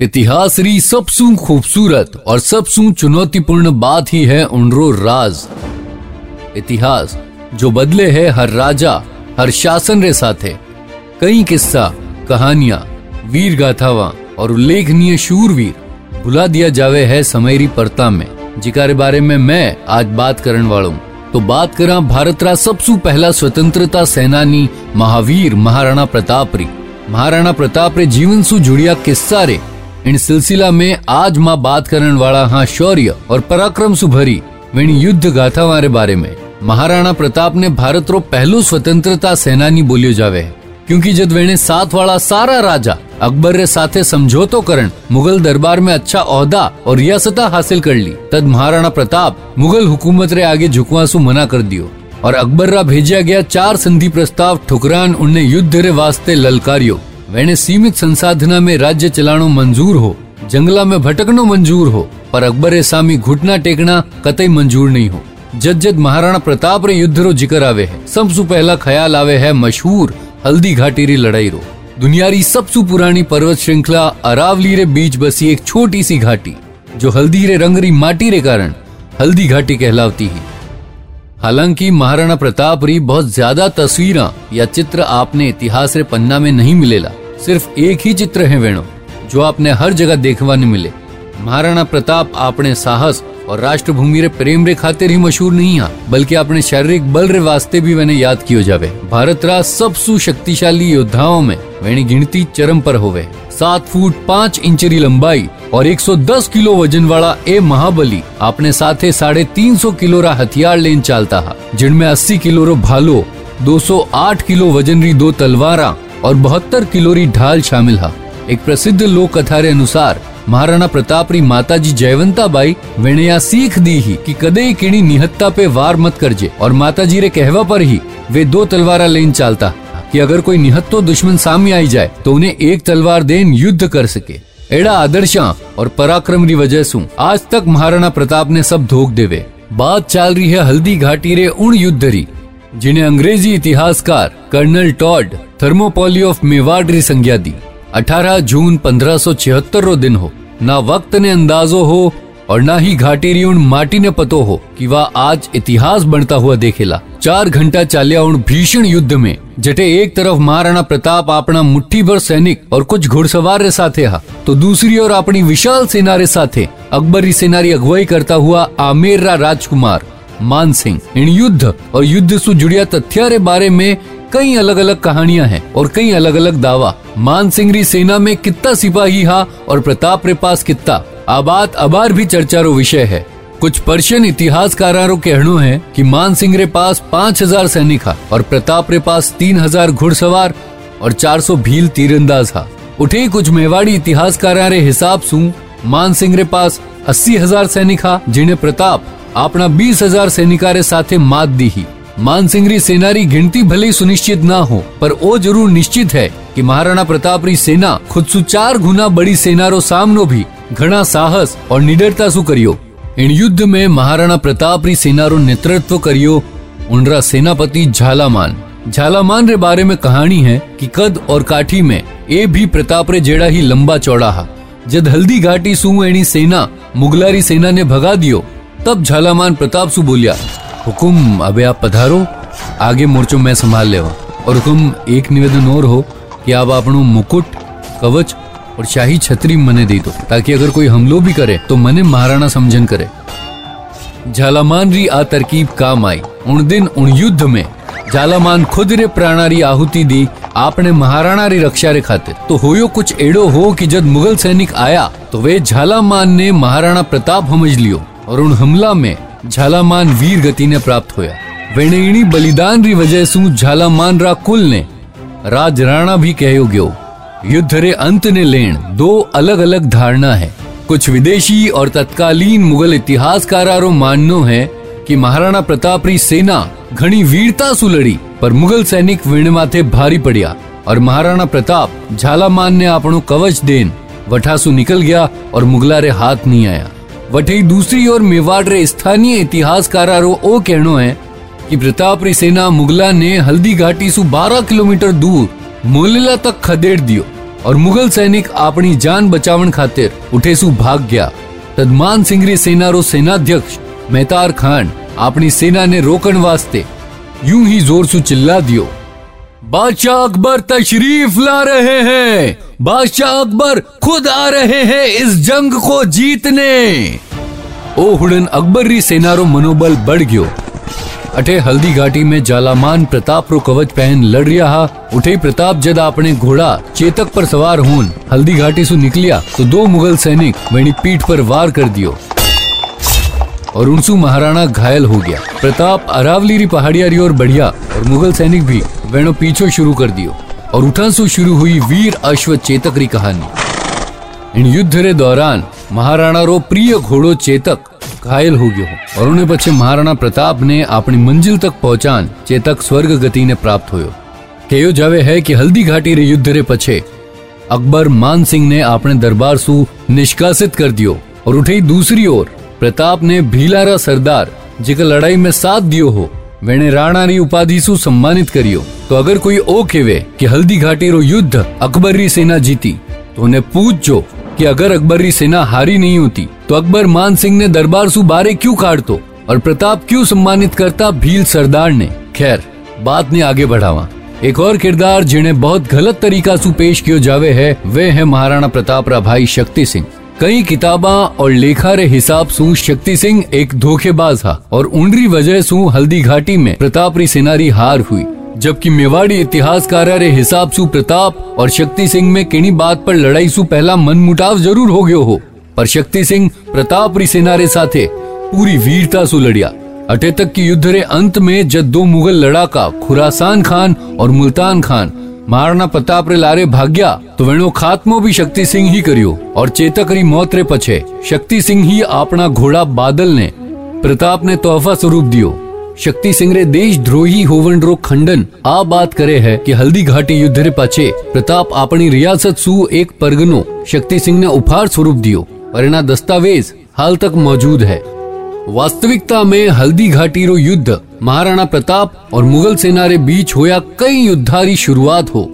इतिहास री सबसू खूबसूरत और सबसू चुनौतीपूर्ण बात ही है उनरो राज। इतिहास जो बदले है हर राजा, हर शासन रे साथे। कई किस्सा, कहानियाँ, वीर गाथावा और उल्लेखनीय शूरवीर भुला दिया जावे है समयरी परता में, जिकारे बारे में मैं आज बात करने वाला। हूँ तो बात करा भारत रा सबसू पहला स्वतंत्रता सेनानी महावीर महाराणा प्रताप री। महाराणा प्रताप रे जीवन सु जुड़िया किस्सा रे इन सिलसिला में आज माँ बात करने वाला हाँ शौर्य और पराक्रम सुभरी वेण युद्ध गाथा वारे बारे में महाराणा प्रताप ने भारत रो पहलो स्वतंत्रता सेनानी बोलियो जावे। क्योंकि जब वेणे साथ वाला सारा राजा अकबर रे साथे समझौतो करण मुगल दरबार में अच्छा औहदा और रियासता हासिल कर ली, तद महाराणा प्रताप मुगल हुकूमत रे आगे झुकवासु मना कर दियो और अकबर रा भेजा गया चार संधि प्रस्ताव ठुकरान उनने युद्ध रे वास्ते ललकारियो। वेने सीमित संसाधना में राज्य चलानो मंजूर हो, जंगला में भटकनो मंजूर हो, पर अकबर सामी घुटना टेकना कतई मंजूर नहीं हो। जद जद महाराणा प्रताप रे युद्ध रो ज़िक्र आवे है। सबसु पहला ख्याल आवे है मशहूर हल्दी घाटी री लड़ाई रो। दुनिया री सबसु पुरानी पर्वत श्रृंखला अरावली रे बीच बसी एक छोटी सी घाटी, जो हल्दी रे रंग री माटी रे कारण हल्दी घाटी कहलावती है। हालाँकि महाराणा प्रताप री बहुत ज़्यादा तस्वीर या चित्र आपने इतिहास रे पन्ना में नहीं मिलेला। सिर्फ़ एक ही चित्र है वेणो, जो आपने हर जगह देखवा नहीं मिले। महाराणा प्रताप आपने साहस और राष्ट्रभूमि रे प्रेम रे खातिर ही मशहूर नहीं है, बल्कि अपने शारीरिक बल रे वास्ते भी मैंने याद कियो जावे। भारत रा सबसु शक्तिशाली योद्धाओं में वेणी गिनती चरम पर होवे। सात फुट पाँच इंच री लंबाई और 110 किलो वज़न वाला ए महाबली अपने साथे साढ़े तीन सौ किलो रा हथियार लेन चालता हा। जिनमें 80 किलो रो भालो 208 किलो वज़न री दो तलवारा और बहत्तर किलो री ढाल शामिल हा। एक प्रसिद्ध लोक कथा रे अनुसार महाराणा प्रताप री माता जी जयवंता बाई वेणया सीख दी ही कि कदे किणी निहत्ता पे वार मत करजे और माता जी रे कहवा पर ही वे दो तलवारा लेन चालता। कि अगर कोई निहत्तो दुश्मन सामने आई जाए तो उन्हें एक तलवार देन युद्ध कर सके। एड़ा आदर्शा और पराक्रम की वजह से आज तक महाराणा प्रताप ने सब धोख देवे। बात चल रही है हल्दी घाटी रे उन युद्ध री, जिन्हें अंग्रेज़ी इतिहासकार colonel Tod Thermopylae of Mewar री संज्ञा दी। 18 जून 1576 रो दिन हो। ना वक्त ने अंदाजो हो और ना ही घाटी री उन माटी ने पतो हो कि वह आज इतिहास बनता हुआ देखेला। चार घंटा चालिया उन भीषण युद्ध में जटे एक तरफ़ महाराणा प्रताप अपना मुट्ठी भर सैनिक और कुछ घुड़सवार रे साथे हा तो दूसरी ओर अपनी विशाल सेना रे साथे अकबरी सेना री अगुवाई करता हुआ आमेर रा राजकुमार, मान सिंह। इन युद्ध और युद्ध से जुड़िया तथ्य रे बारे में कई अलग अलग कहानियाँ हैं और कई अलग अलग दावा। मान सिंह री सेना में कितना सिपाही हा और प्रताप रे पास कितना आबाद अबार भी चर्चा रो विषय है। कुछ पर्शियन इतिहासकारों कहनो है कि मान सिंह रे पास पाँच हज़ार सैनिक हा और प्रताप रे पास तीन हज़ार घुड़सवार और चार सौ भील तीरंदाज हा। उठे कुछ मेवाड़ी इतिहासकार रे हिसाब सु, मान सिंह रे पास अस्सी हज़ार सैनिक हा, जिन्हें प्रताप अपना बीस हज़ार सैनिका रे साथे मात दी ही। मान सिंह री सेना री गिनती भले सुनिश्चित ना हो, पर वो ज़रूर निश्चित है कि महाराणा प्रताप री सेना खुद सु चार गुना बड़ी सेना रो सामनो भी घना साहस और निडरता सु करियो। इन युद्ध में महाराणा प्रताप री सेना रो नेतृत्व करियो उनरा सेनापति झालामान। झालामान रे बारे में कहानी है कि कद और काठी में ए भी प्रताप रे जेड़ा ही लंबा चौड़ा हा। जद हल्दी घाटी सु एनी सेना, मुगलारी सेना ने भगा दियो, तब झालामान प्रताप सु बोलिया, हुकुम, अबे आप पधारो, आगे मोर्चो मैं संभाल लेवा। और हुकुम, एक निवेदन और हो कि आप अपनो मुकुट, कवच और शाही छतरी मने दे दो, ताकि अगर कोई हमलो भी करे तो मने महाराणा समझन करे। झालामान री आ तरकीब काम आई। उन दिन, उन युद्ध में, झालामान खुद रे प्राणारी आहुति दी, आपने महाराणा री रक्षा रे खातिर। तो होयो कुछ एड़ो हो कि जब मुगल सैनिक आया तो वे झालामान ने महाराणा प्रताप समझ लियो, और उन हमला में झालामान वीर गति ने प्राप्त होया। वेणेणी बलिदान री वजह सु झालामान रा कुल ने, राज राणा भी कहो गयो युद्ध रे अंत ने लेन दो अलग अलग धारणा है। कुछ विदेशी और तत्कालीन मुगल इतिहासकारों माननो है कि महाराणा प्रताप री सेना घनी वीरता सु लड़ी, पर मुगल सैनिक वीण माथे भारी पड़िया और महाराणा प्रताप झालामान ने अपनो कवच देन वठासु निकल गया और मुगला रे हाथ नहीं आया। वठी दूसरी ओर मेवाड़ रे स्थानीय इतिहासकारों ओ कहनो है कि प्रताप री सेना मुगला ने हल्दी घाटी सु 12 किलोमीटर दूर मोलेला तक खदेड़ दियो और मुगल सैनिक अपनी जान बचावन खातिर उठे सु भाग गया तद मान सिंह री सेना रो सेनाध्यक्ष मेहतार खान अपनी सेना ने रोकन वास्ते यूँ ही ज़ोर सु चिल्ला दियो बादशाह अकबर तशरीफ़ ला रहे हैं बादशाह अकबर खुद आ रहे हैं इस जंग को जीतने ओ हुडन अकबर री सेना रो मनोबल बढ़ गयो अठे हल्दी घाटी में जालामान प्रताप रो कवच पहन लड़ रहा उठे प्रताप जद अपने घोड़ा चेतक पर सवार होन हल्दी घाटी से निकलिया तो दो मुगल सैनिक वेणी पीठ पर वार कर दियो। और उनसु महाराणा घायल हो गया। प्रताप अरावली री पहाड़िया री ओर बढ़िया, और मुगल सैनिक भी वेणो पीछो शुरू कर दियो। और उठा सु शुरू हुई वीर अश्व चेतक री कहानी। इन युद्ध रे दौरान महाराणा रो प्रिय घोड़ो चेतक हो पछे महाराणा प्रताप ने अपनी मंजिल तक पहुंचान चेतक स्वर्ग गति ने प्राप्त होयो। कहो जावे है कि हल्दी घाटी रे युद्ध रे पछे अकबर मान सिंह ने अपने दरबार सु निष्कासित कर दियो और उठे दूसरी ओर प्रताप ने भीलारा सरदार, जिका लड़ाई में साथ दियो हो वेने राणा री उपाधि सु सम्मानित करियो। तो अगर कोई ओ केवे कि हल्दी घाटी रो युद्ध अकबर री सेना जीती तो उन्हें पूछ जो कि अगर अकबर सेना हारी नहीं होती तो अकबर मान सिंह ने दरबार सु बारे क्यों काटतो और प्रताप क्यों सम्मानित करता भील सरदार ने? खैर, बात ने आगे बढ़ावा। एक और किरदार जिन्हें बहुत गलत तरीका सु पेश कियो जावे है, वे है महाराणा प्रताप रा भाई शक्ति सिंह। कई किताबा और लेखा रे हिसाब सु शक्ति सिंह एक धोखेबाज था, और उनरी वजह सु हल्दी घाटी में प्रताप री सेनारी हार हुई। जबकि मेवाड़ी इतिहासकार रे हिसाब सु प्रताप और शक्ति सिंह में किनी बात पर लड़ाई सु पहला मन मुटाव ज़रूर हो गयो हो। पर शक्ति सिंह प्रताप री सेना रे साथे पूरी वीरता सु लड़िया। अटे तक की युद्ध रे अंत में जब दो मुगल लड़ाका खुरासान खान और मुल्तान खान महाराणा प्रताप रे लारे भाग्या तो वेणो खात्मो भी शक्ति सिंह ही करियो और चेतक री मौत रे पछे शक्ति सिंह ही अपना घोड़ा बादल ने प्रताप ने तोहफा स्वरूप दियो। द्रोही होवन रो खंडन। आ बात करे है कि हल्दी घाटी युद्ध रे पछे प्रताप अपनी रियासत सु एक परगनो शक्ति सिंह ने उपहार स्वरूप दियो। और इना दस्तावेज़ हाल तक मौजूद है। वास्तविकता में हल्दी घाटी रो युद्ध महाराणा प्रताप और मुगल सेना रे बीच होया कई युद्धारी शुरुआत हो।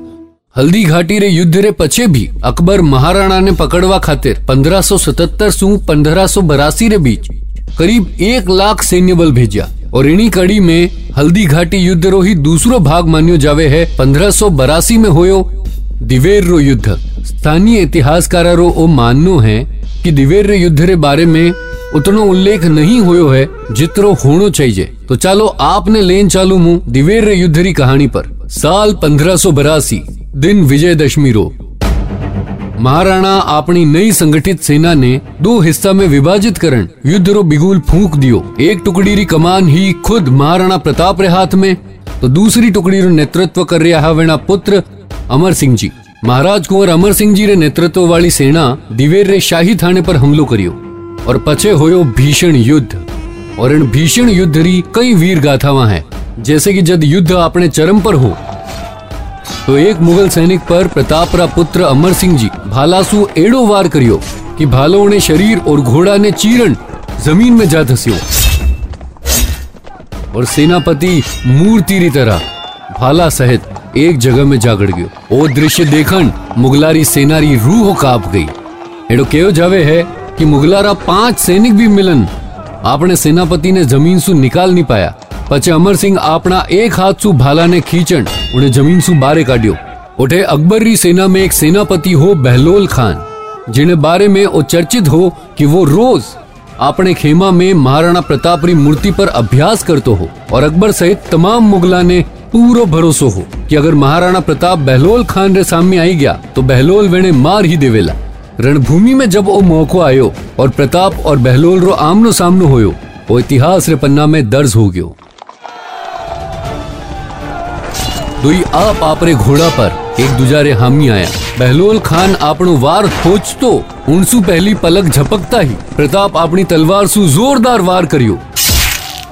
हल्दी घाटी रे युद्ध रे पछे भी अकबर महाराणा ने पकड़वा खातिर 1577 सु 1582 रे बीच करीब एक लाख सैन्य बल भेजा। और इन्हीं कड़ी में हल्दी घाटी युद्ध रो ही दूसरो भाग मान्यो जावे है, पंद्रह में होयो दिवेर रो युद्ध। स्थानीय इतिहासकार रो ओ माननो है कि दिवेर रे युद्ध रे बारे में उतनो उल्लेख नहीं होयो है, जितरो होनो चाहिए तो चलो आपने लेन चालू मुँह दिवेर युद्ध री कहानी पर। साल पंद्रह दिन विजयदशमी रो। महाराणा अपनी नई संगठित सेना ने दो हिस्सा में विभाजित करण युद्ध रो बिगुल फूक दियो। एक टुकड़ी री कमान ही खुद महाराणा प्रताप रे हाथ में तो दूसरी टुकड़ी रो नेतृत्व कर रहा वेणा पुत्र अमर सिंह जी। महाराज कुंवर अमर सिंह जी रे नेतृत्व वाली सेना दिवेर रे शाही थाने पर हमलो करियो, और पछे होयो भीषण युद्ध। और इन भीषण युद्ध री कई वीर गाथावा है, जैसे कि जब युद्ध अपने चरम पर हो तो एक मुगल सैनिक पर प्रतापरा पुत्र अमर सिंह जी भालासु एड़ो वार करियो कि भालो ने शरीर और घोड़ा ने चीरण ज़मीन में जा धसियो। और सेनापति मूर्ति री तरह भाला सहित एक जगह में जागड़ गयो। ओ दृश्य देखन मुगलारी सेनारी रूह काप गई। एड़ो केयो जावे है कि मुगलारा पाँच सैनिक भी मिलन। आपने सेनापति ने ज़मीन सु निकाल नहीं पाया। पचे सिंह अपना एक हाथ सु भाला ने खींचण उन्हें ज़मीन सु बारे काटियो उठे अकबर री सेना में एक सेनापति हो बहलोल खान जिन्हें बारे में वो चर्चित हो कि वो रोज अपने खेमा में महाराणा प्रताप री मूर्ति पर अभ्यास करतो हो और अकबर सहित तमाम मुगला ने पूरो भरोसो हो कि अगर महाराणा प्रताप बहलोल खान रे सामने आई गया तो बहलोल वेणे मार ही देवेला रणभूमि में जब वो मौको आयो और प्रताप और बहलोल रो आमनो सामनो वो इतिहास रे पन्ना में दर्ज हो गयो आप आपरे घोड़ा पर, एक दुजारे हामी आया। बहलोल खान आपनो वार खोजतो, उनसु पहली पलक झपकता ही। प्रताप अपनी तलवार सु जोरदार वार करियो।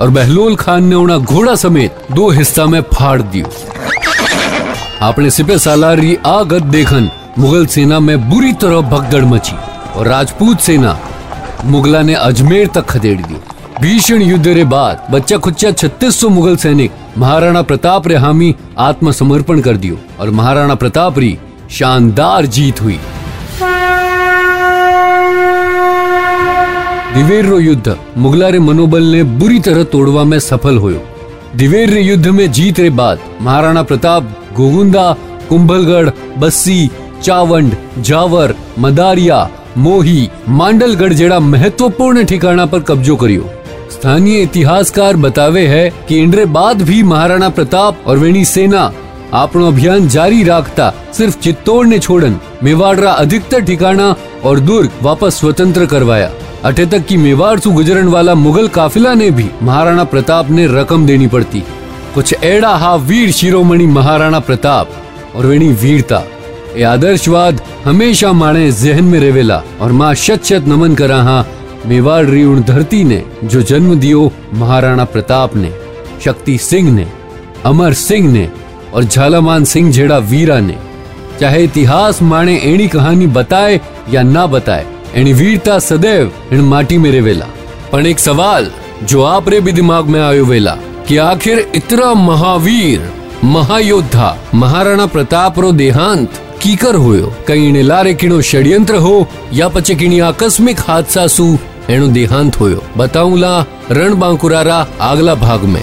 और बहलोल खान ने उना घोड़ा समेत दो हिस्सा में फाड़ दियो। आपने सिपे सालार आगत देखन, मुगल सेना में बुरी तरह भगदड़ मची। और राजपूत सेना मुगला ने अजमेर तक खदेड़ दी। भीषण युद्ध रे बाद बच्चा खुच्चा छत्तीस सौ मुगल सैनिक महाराणा प्रताप रे हामी आत्मसमर्पण कर दियो और महाराणा प्रताप री शानदार जीत हुई। दिवेर रो युद्ध मुगला रे मनोबल ने बुरी तरह तोड़वा में सफल हो दिवेर रे युद्ध में जीत रे बाद महाराणा प्रताप, गोगुंदा, कुंभलगढ़, बस्सी, चावंड, जावर, मदारिया, मोही, मांडलगढ़ जेड़ा महत्वपूर्ण ठिकाना पर कब्जो करियो। स्थानीय इतिहासकार बतावे है कि इंद्रे बाद भी महाराणा प्रताप और वेणी सेना આપણો અભિયાન જારી રાખતા સિર્ફ ચિત્તોડ ને છોડન મેવાડરા अधिकतर ठिकाना और दुर्ग वापस स्वतंत्र करवाया अठे तक की मेवाड़ से गुजरन वाला मुगल काफिला ने भी महाराणा प्रताप ने रकम देनी पड़ती कुछ एड़ा हा वीर शिरोमणि महाराणा प्रताप और वेणी वीरता ये आदर्शवाद हमेशा माणे जहन में रेवेला और माँ शत शत नमन करा हा मेवाड़ री धरती ने, जो जन्म दियो महाराणा प्रताप ने, शक्ति सिंह ने, अमर सिंह ने और झालामान सिंह जेड़ा वीरा ने। चाहे इतिहास माने एणी कहानी बताए या ना बताए एनी वीरता सदैव इन माटी में रेवेला पण एक सवाल जो आप रे भी दिमाग में आयो वेला, कि आखिर इतना महावीर, महायोद्धा, महाराणा प्रताप रो देहांत कीकर होयो? कहीं लारे किणो षड्यंत्र हो या पचे किणी आकस्मिक हादसा सु एनो देहांत होयो। बताऊला रण बांकुरारा आगला भाग में।